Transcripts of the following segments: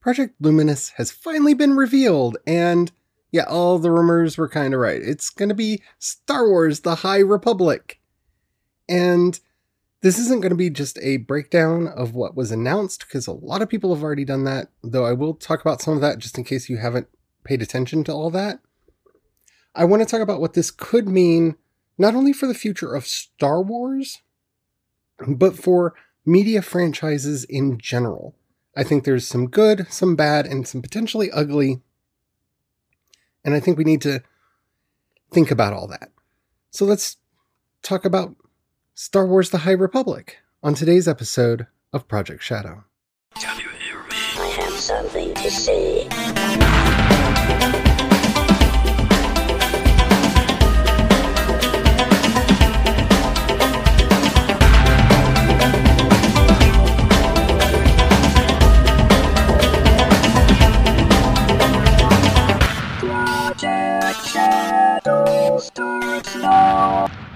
Project Luminous has finally been revealed, and yeah, all the rumors were kind of right. It's going to be Star Wars The High Republic. And this isn't going to be just a breakdown of what was announced, because a lot of people have already done that, though I will talk about some of that just in case you haven't paid attention to all that. I want to talk about what this could mean, not only for the future of Star Wars, but for media franchises in general. I think there's some good, some bad, and some potentially ugly. And I think we need to think about all that. So let's talk about Star Wars The High Republic on today's episode of Project Shadow. I have something to say.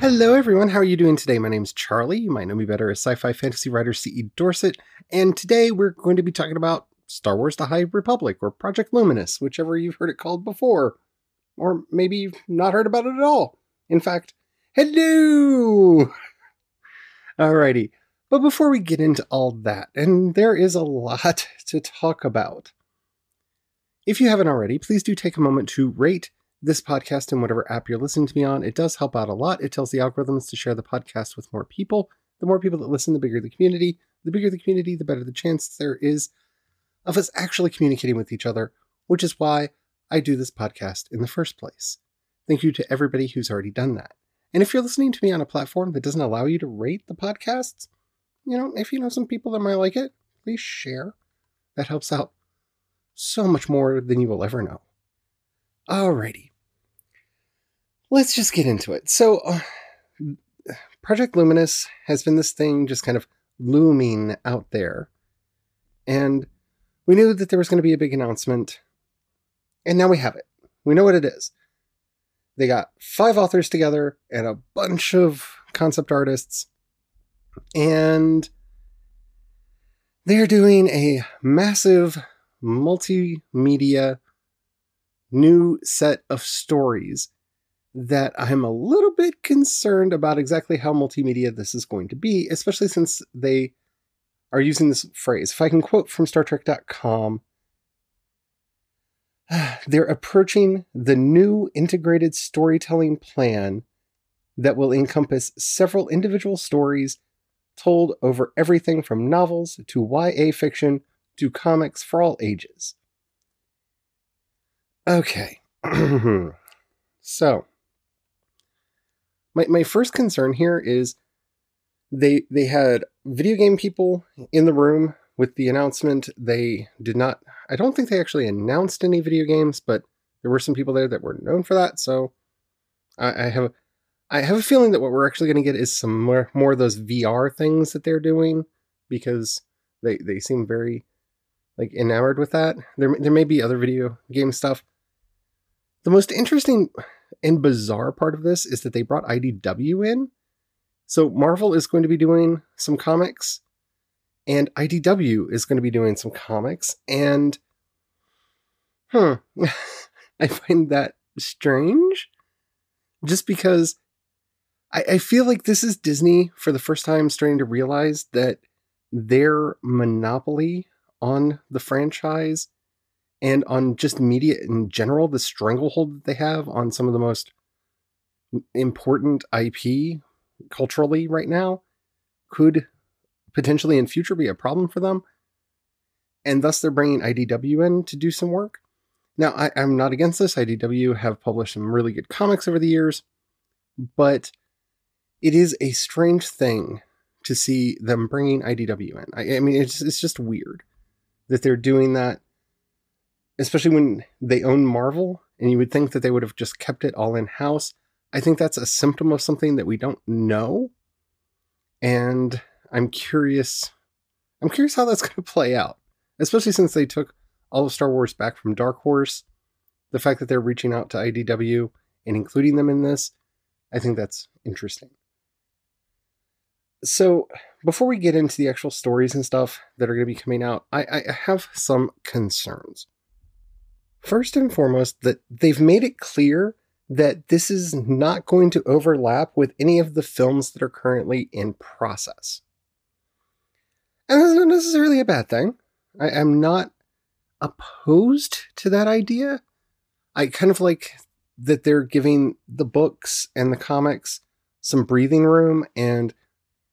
Hello, everyone. How are you doing today? My name is Charlie. You might know me better as sci fi fantasy writer C.E. Dorsett. And today we're going to be talking about Star Wars The High Republic or Project Luminous, whichever you've heard it called before. Or maybe you've not heard about it at all. In fact, hello! Alrighty. But before we get into all that, and there is a lot to talk about, if you haven't already, please do take a moment to rate this podcast in whatever app you're listening to me on. It does help out a lot. It tells the algorithms to share the podcast with more people. The more people that listen, the bigger the community. The bigger the community, the better the chance there is of us actually communicating with each other, which is why I do this podcast in the first place. Thank you to everybody who's already done that. And if you're listening to me on a platform that doesn't allow you to rate the podcasts, you know, if you know some people that might like it, please share. That helps out so much more than you will ever know. Alrighty. Let's just get into it. So, uh, Project Luminous has been this thing just kind of looming out there. And we knew that there was going to be a big announcement. And now we have it. We know what it is. They got five authors together and a bunch of concept artists. And they're doing a massive multimedia new set of stories that I'm a little bit concerned about exactly how multimedia this is going to be, especially since they are using this phrase. If I can quote from Star Trek.com, they're approaching the new integrated storytelling plan that will encompass several individual stories told over everything from novels to YA fiction to comics for all ages. Okay. so, my my first concern here is they they had video game people in the room with the announcement. They did not I don't think they actually announced any video games, but there were some people there that were known for that, so I, I have I have a feeling that what we're actually going to get is some more, more of those VR things that they're doing because they they seem very like enamored with that. There there may be other video game stuff. The most interesting and bizarre part of this is that they brought IDW in. So Marvel is going to be doing some comics and IDW is going to be doing some comics and huh I find that strange just because I, I feel like this is Disney for the first time starting to realize that their monopoly on the franchise and on just media in general, the stranglehold that they have on some of the most important IP culturally right now could potentially in future be a problem for them. And thus they're bringing IDW in to do some work. Now, I, am not against this. IDW have published some really good comics over the years, but it is a strange thing to see them bringing IDW in. I, I mean, it's, it's just weird that they're doing that, especially when they own Marvel, and you would think that they would have just kept it all in house. I think that's a symptom of something that we don't know. And I'm curious. I'm curious how that's going to play out, especially since they took all of Star Wars back from Dark Horse. The fact that they're reaching out to IDW and including them in this, I think that's interesting. so before we get into the actual stories and stuff that are going to be coming out, I, I have some concerns. First and foremost, that they've made it clear that this is not going to overlap with any of the films that are currently in process. And that's not necessarily a bad thing. I am not opposed to that idea. I kind of like that they're giving the books and the comics some breathing room and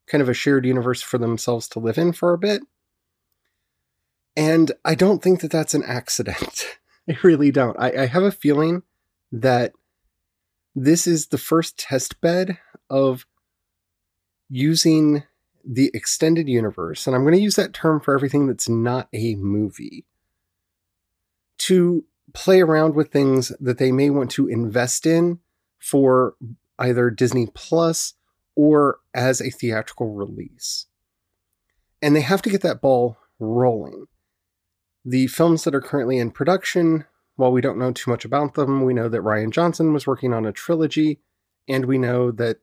kind of a shared universe for themselves to live in for a bit. And I don't think that that's an accident. I really don't. I, I have a feeling that this is the first test bed of using the extended universe, and I'm going to use that term for everything that's not a movie, to play around with things that they may want to invest in for either Disney Plus or as a theatrical release. And they have to get that ball rolling. The films that are currently in production, while we don't know too much about them, we know that Rian Johnson was working on a trilogy, and we know that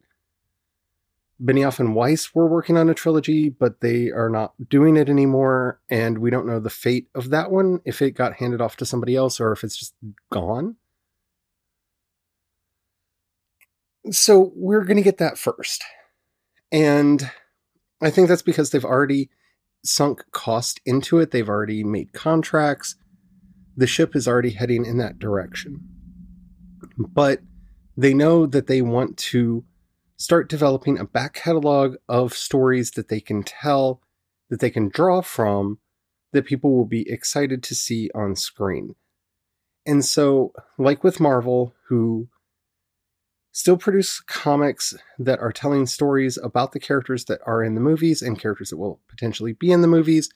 Benioff and Weiss were working on a trilogy, but they are not doing it anymore, and we don't know the fate of that one, if it got handed off to somebody else or if it's just gone. So we're going to get that first. And I think that's because they've already sunk cost into it, they've already made contracts. The ship is already heading in that direction. But they know that they want to start developing a back catalog of stories that they can tell, that they can draw from, that people will be excited to see on screen. And so, like with Marvel, who still produce comics that are telling stories about the characters that are in the movies and characters that will potentially be in the movies,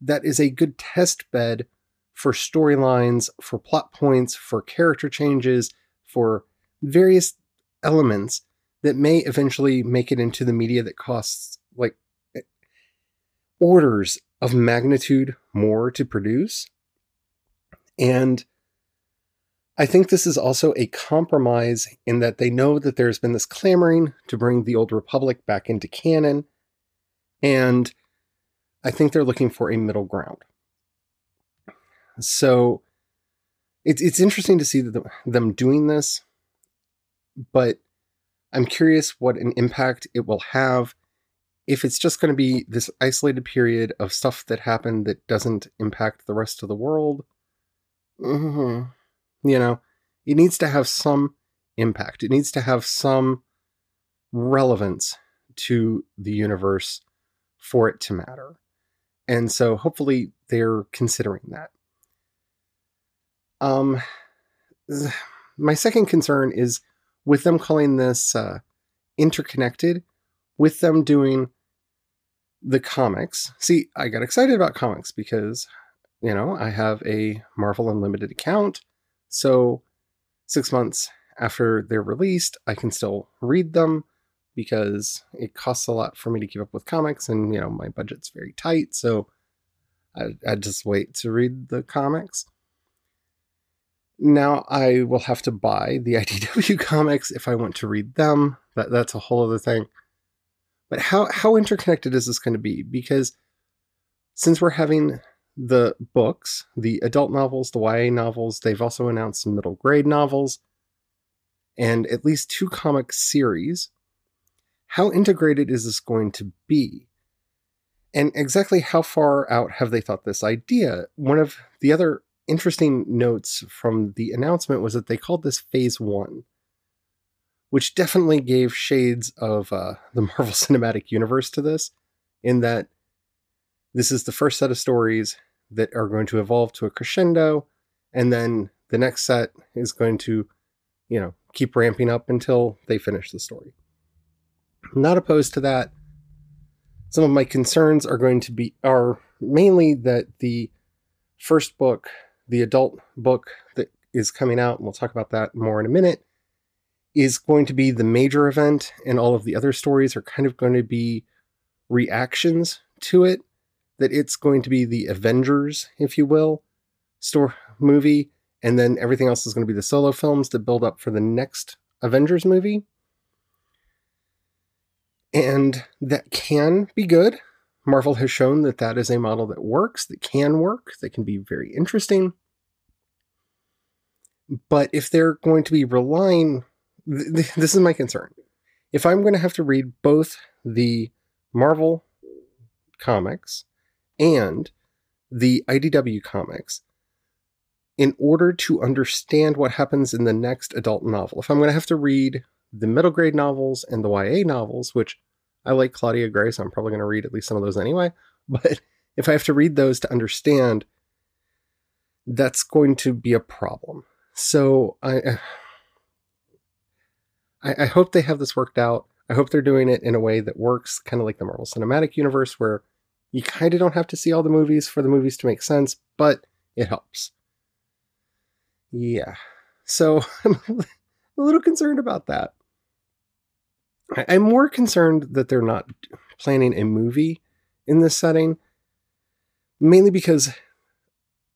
that is a good test bed for storylines, for plot points, for character changes, for various elements that may eventually make it into the media that costs like eh, orders of magnitude more to produce. And I think this is also a compromise in that they know that there's been this clamoring to bring the Old Republic back into canon. And I think they're looking for a middle ground. So it's it's interesting to see the, them doing this, but I'm curious what an impact it will have if it's just going to be this isolated period of stuff that happened that doesn't impact the rest of the world. Mm-hmm. You know, it needs to have some impact. It needs to have some relevance to the universe for it to matter. And so hopefully they're considering that. Um my second concern is with them calling this uh, interconnected, with them doing the comics. See, I got excited about comics because, you know, I have a Marvel Unlimited account. So six months after they're released, I can still read them because it costs a lot for me to keep up with comics and, you know, my budget's very tight. So I, I just wait to read the comics. Now I will have to buy the IDW comics if I want to read them. That that's a whole other thing. But how how interconnected is this going to be? Because since we're having the books, the adult novels, the YA novels, they've also announced some middle grade novels, and at least two comic series. How integrated is this going to be? And exactly how far out have they thought this idea? One of the other interesting notes from the announcement was that they called this Phase One, which definitely gave shades of uh, the Marvel Cinematic Universe to this, in that this is the first set of stories that are going to evolve to a crescendo, and then the next set is going to, you know, keep ramping up until they finish the story. I'm not opposed to that. Some of my concerns are going to be are mainly that the first book the adult book that is coming out, and we'll talk about that more in a minute, is going to be the major event, and all of the other stories are kind of going to be reactions to it. That it's going to be the Avengers, if you will, store movie, and then everything else is going to be the solo films that build up for the next Avengers movie. And that can be good. Marvel has shown that that is a model that works, that can work, that can be very interesting. But if they're going to be relying, th- th- this is my concern. If I'm going to have to read both the Marvel comics and the IDW comics in order to understand what happens in the next adult novel, if I'm going to have to read the middle grade novels and the YA novels, which I like Claudia Gray, so I'm probably going to read at least some of those anyway. But if I have to read those to understand, that's going to be a problem. So I, uh, I, I hope they have this worked out. I hope they're doing it in a way that works, kind of like the Marvel Cinematic Universe, where you kind of don't have to see all the movies for the movies to make sense, but it helps. Yeah. So I'm a little concerned about that. I'm more concerned that they're not planning a movie in this setting, mainly because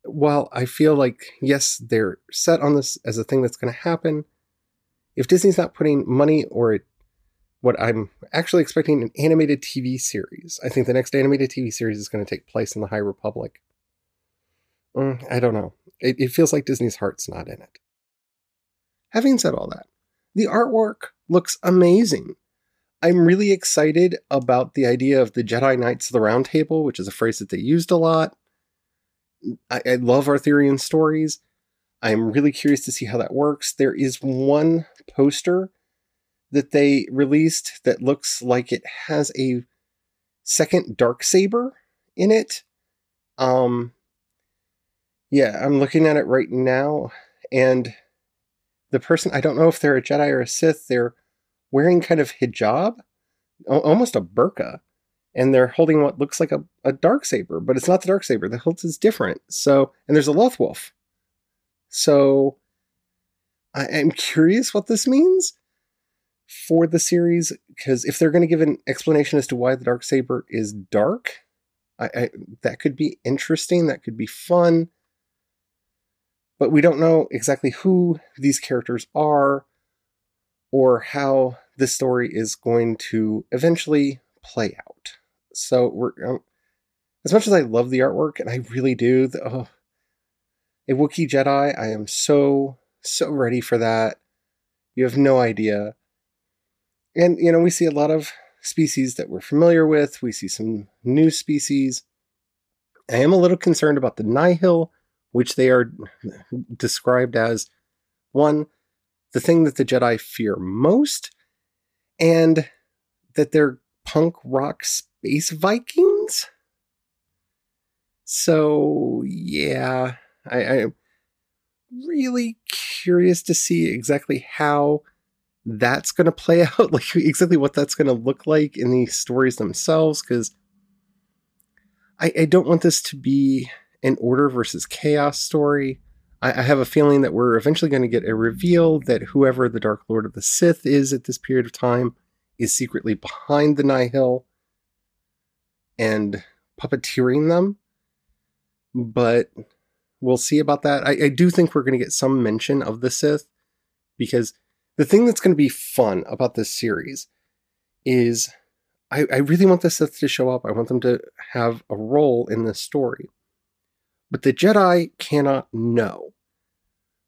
while I feel like, yes, they're set on this as a thing that's going to happen, if Disney's not putting money or what I'm actually expecting an animated TV series, I think the next animated TV series is going to take place in the High Republic. Mm, I don't know. It, it feels like Disney's heart's not in it. Having said all that, the artwork looks amazing. I'm really excited about the idea of the Jedi Knights of the Round Table, which is a phrase that they used a lot. I, I love Arthurian stories. I'm really curious to see how that works. There is one poster that they released that looks like it has a second dark saber in it. Um yeah, I'm looking at it right now and the person I don't know if they're a Jedi or a Sith, they're wearing kind of hijab, almost a burqa and they're holding what looks like a, a dark saber, but it's not the dark saber. The hilt is different. So, and there's a Lothwolf. So, I am curious what this means for the series because if they're going to give an explanation as to why the dark saber is dark, I, I, that could be interesting. That could be fun. But we don't know exactly who these characters are or how this story is going to eventually play out. So we're um, as much as I love the artwork, and I really do. The, oh, a Wookiee Jedi, I am so so ready for that. You have no idea. And you know, we see a lot of species that we're familiar with. We see some new species. I am a little concerned about the Nihil, which they are described as one, the thing that the Jedi fear most, and that they're punk rock space Vikings. So yeah, I, I'm really curious to see exactly how that's going to play out, like exactly what that's going to look like in the stories themselves, because I, I, don't want this to be an order versus chaos story. I, I have a feeling that we're eventually going to get a reveal that whoever the Dark Lord of the Sith is at this period of time is secretly behind the Nihil and puppeteering them. But we'll see about that. I, I do think we're going to get some mention of the Sith because the thing that's going to be fun about this series is I, I really want the Sith to show up. I want them to have a role in this story. But the Jedi cannot know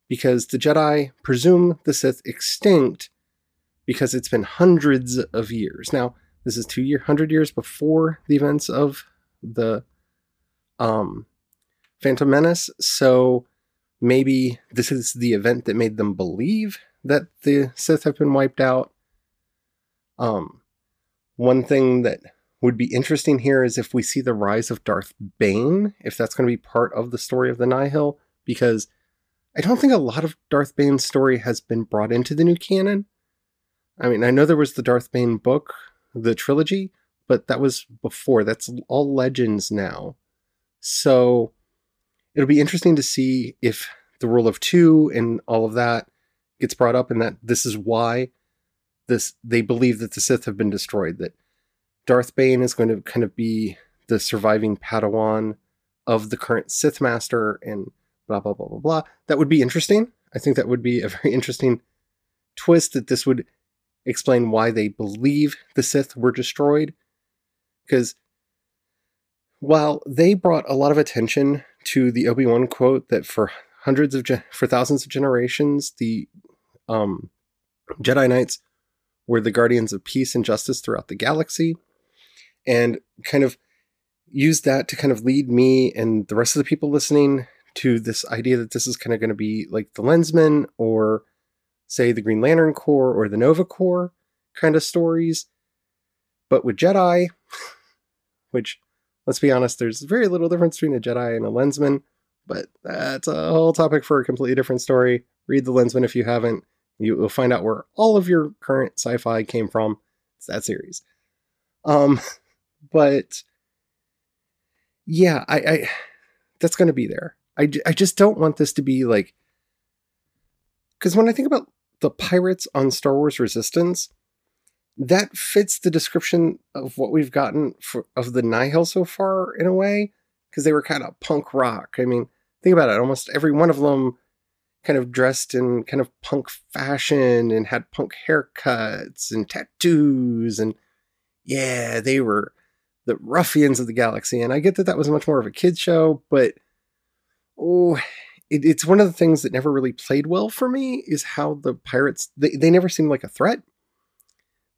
because the Jedi presume the Sith extinct because it's been hundreds of years. Now, this is two year, hundred years before the events of the um, Phantom Menace. So maybe this is the event that made them believe that the Sith have been wiped out. Um, one thing that would be interesting here is if we see the rise of Darth Bane, if that's going to be part of the story of the Nihil, because I don't think a lot of Darth Bane's story has been brought into the new canon. I mean, I know there was the Darth Bane book, the trilogy, but that was before. That's all legends now. So it'll be interesting to see if the rule of two and all of that gets brought up and that this is why this they believe that the Sith have been destroyed, that Darth Bane is going to kind of be the surviving Padawan of the current Sith Master and blah blah blah blah blah. That would be interesting. I think that would be a very interesting twist that this would explain why they believe the Sith were destroyed. Because while they brought a lot of attention to the Obi Wan quote that for hundreds of gen- for thousands of generations the um, Jedi Knights were the guardians of peace and justice throughout the galaxy, and kind of used that to kind of lead me and the rest of the people listening to this idea that this is kind of going to be like the Lensman or say the Green Lantern Corps or the Nova Corps kind of stories, but with Jedi, which let's be honest, there's very little difference between a Jedi and a Lensman, but that's a whole topic for a completely different story. Read the Lensman if you haven't. You will find out where all of your current sci-fi came from. It's that series. Um, but yeah, I, I that's going to be there. I, I just don't want this to be like because when I think about the pirates on Star Wars Resistance, that fits the description of what we've gotten for, of the Nihil so far in a way because they were kind of punk rock. I mean, think about it. Almost every one of them kind of dressed in kind of punk fashion and had punk haircuts and tattoos and yeah, they were the ruffians of the galaxy. And I get that that was much more of a kid show, but oh, it, it's one of the things that never really played well for me is how the pirates they, they never seemed like a threat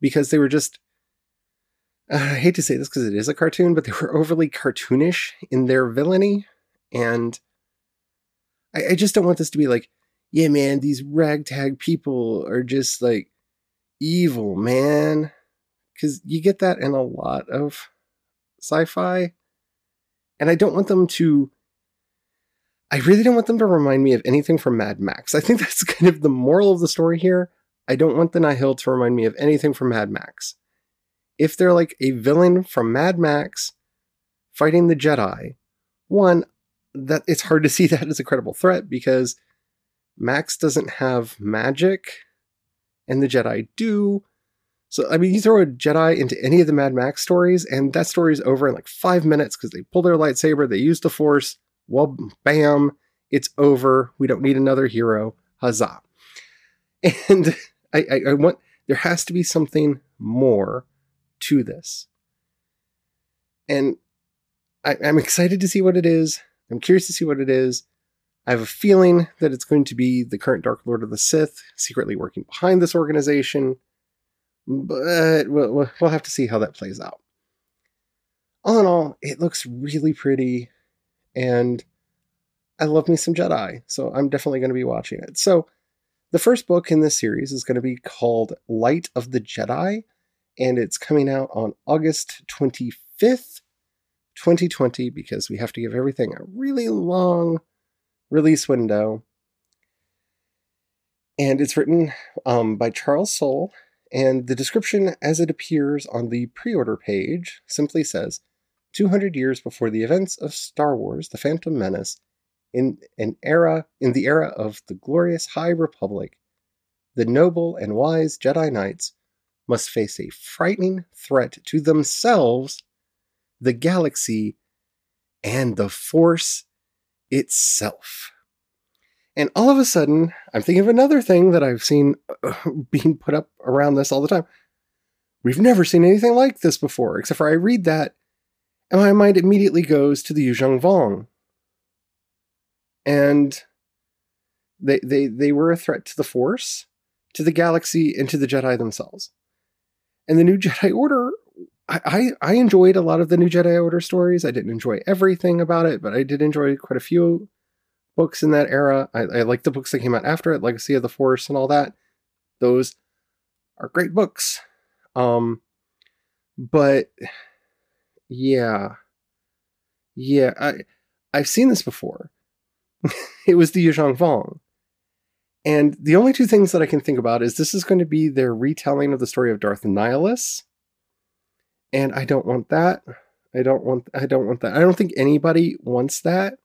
because they were just uh, I hate to say this because it is a cartoon, but they were overly cartoonish in their villainy. And I, I just don't want this to be like, yeah, man, these ragtag people are just like evil, man. Because you get that in a lot of sci fi. And I don't want them to. I really don't want them to remind me of anything from Mad Max. I think that's kind of the moral of the story here. I don't want the Nihil to remind me of anything from Mad Max. If they're like a villain from Mad Max fighting the Jedi, one, that it's hard to see that as a credible threat because Max doesn't have magic and the Jedi do. So, I mean, you throw a Jedi into any of the Mad Max stories, and that story is over in like five minutes because they pull their lightsaber, they use the Force, well, bam, it's over. We don't need another hero. Huzzah. And I, I, I want, there has to be something more to this. And I, I'm excited to see what it is. I'm curious to see what it is. I have a feeling that it's going to be the current Dark Lord of the Sith secretly working behind this organization but we'll, we'll have to see how that plays out. All in all, it looks really pretty, and I love me some Jedi, so I'm definitely going to be watching it. So, the first book in this series is going to be called Light of the Jedi, and it's coming out on August 25th, 2020, because we have to give everything a really long release window. And it's written um, by Charles Soule and the description as it appears on the pre order page simply says 200 years before the events of Star Wars The Phantom Menace, in an era in the era of the glorious High Republic, the noble and wise Jedi Knights must face a frightening threat to themselves, the galaxy, and the Force itself. And all of a sudden, I'm thinking of another thing that I've seen being put up around this all the time. We've never seen anything like this before, except for I read that, and my mind immediately goes to the Yuuzhan Vong. And they, they, they were a threat to the Force, to the galaxy, and to the Jedi themselves. And the New Jedi Order, I, I, enjoyed a lot of the New Jedi Order stories. I didn't enjoy everything about it, but I did enjoy quite a few books in that era. I, I like the books that came out after it, Legacy of the Force and all that. Those are great books. Um, but yeah, yeah, I I've seen this before. it was the Yuuzhan Vong. And the only two things that I can think about is this is going to be their retelling of the story of Darth Nihilus. And I don't want that. I don't want I don't want that. I don't think anybody wants that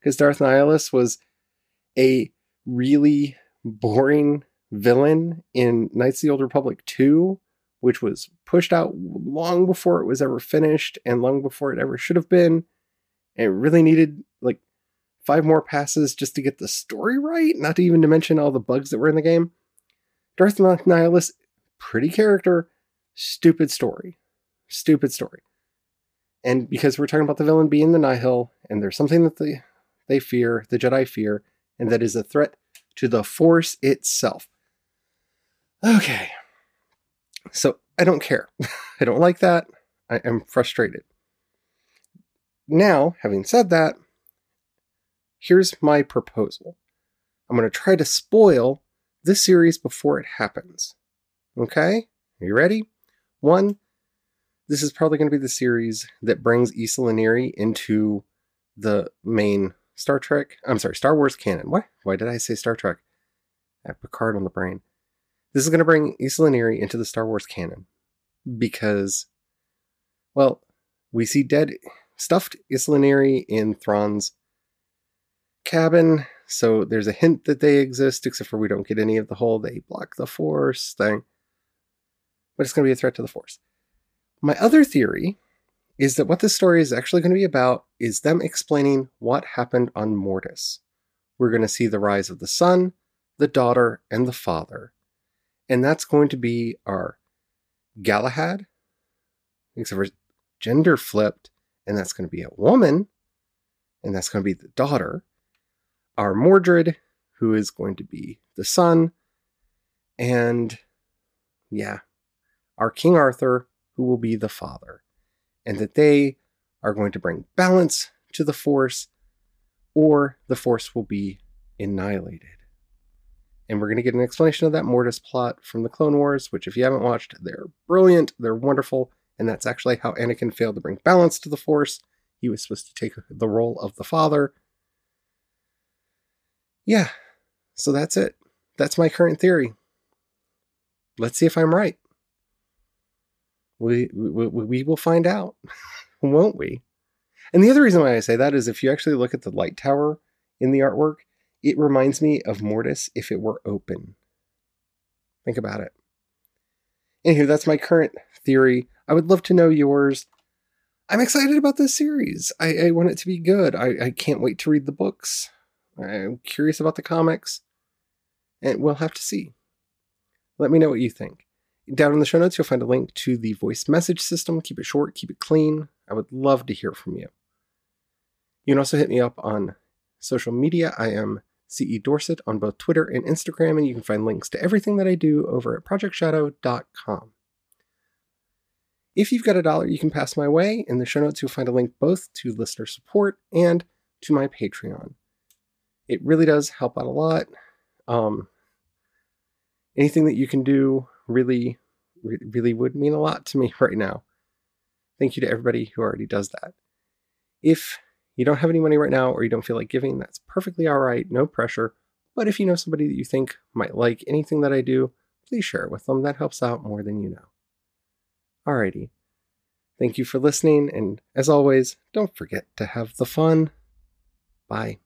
because Darth Nihilus was a really boring villain in Knights of the Old Republic 2, which was pushed out long before it was ever finished and long before it ever should have been. And it really needed like five more passes just to get the story right, not to even to mention all the bugs that were in the game. Darth Nihilus pretty character, stupid story. Stupid story. And because we're talking about the villain being the Nihil, and there's something that they, they fear, the Jedi fear, and that is a threat to the Force itself. Okay. So I don't care. I don't like that. I am frustrated. Now, having said that, here's my proposal. I'm going to try to spoil this series before it happens. Okay? Are you ready? One, this is probably going to be the series that brings ysalamiri into the main Star Trek. I'm sorry, Star Wars canon. Why? Why did I say Star Trek? I have Picard on the brain. This is going to bring ysalamiri into the Star Wars canon because, well, we see dead, stuffed ysalamiri in Thrawn's cabin. So there's a hint that they exist, except for we don't get any of the whole they block the Force thing. But it's going to be a threat to the Force. My other theory is that what this story is actually going to be about is them explaining what happened on Mortis. We're going to see the rise of the son, the daughter, and the father. And that's going to be our Galahad, except for gender flipped, and that's going to be a woman, and that's going to be the daughter. Our Mordred, who is going to be the son, and yeah, our King Arthur, who will be the father, and that they are going to bring balance to the Force, or the Force will be annihilated. And we're going to get an explanation of that Mortis plot from the Clone Wars, which, if you haven't watched, they're brilliant, they're wonderful, and that's actually how Anakin failed to bring balance to the Force. He was supposed to take the role of the father. Yeah, so that's it. That's my current theory. Let's see if I'm right. We, we, we will find out, won't we? And the other reason why I say that is if you actually look at the light tower in the artwork, it reminds me of Mortis if it were open. Think about it. Anywho, that's my current theory. I would love to know yours. I'm excited about this series. I, I want it to be good. I, I can't wait to read the books. I'm curious about the comics. And we'll have to see. Let me know what you think. Down in the show notes, you'll find a link to the voice message system. Keep it short, keep it clean. I would love to hear from you. You can also hit me up on social media. I am CE Dorsett on both Twitter and Instagram, and you can find links to everything that I do over at projectshadow.com. If you've got a dollar you can pass my way, in the show notes you'll find a link both to listener support and to my Patreon. It really does help out a lot. Um, anything that you can do really, really would mean a lot to me right now. Thank you to everybody who already does that. If you don't have any money right now or you don't feel like giving, that's perfectly all right, no pressure. But if you know somebody that you think might like anything that I do, please share it with them. That helps out more than you know. Alrighty. Thank you for listening, and as always, don't forget to have the fun. Bye.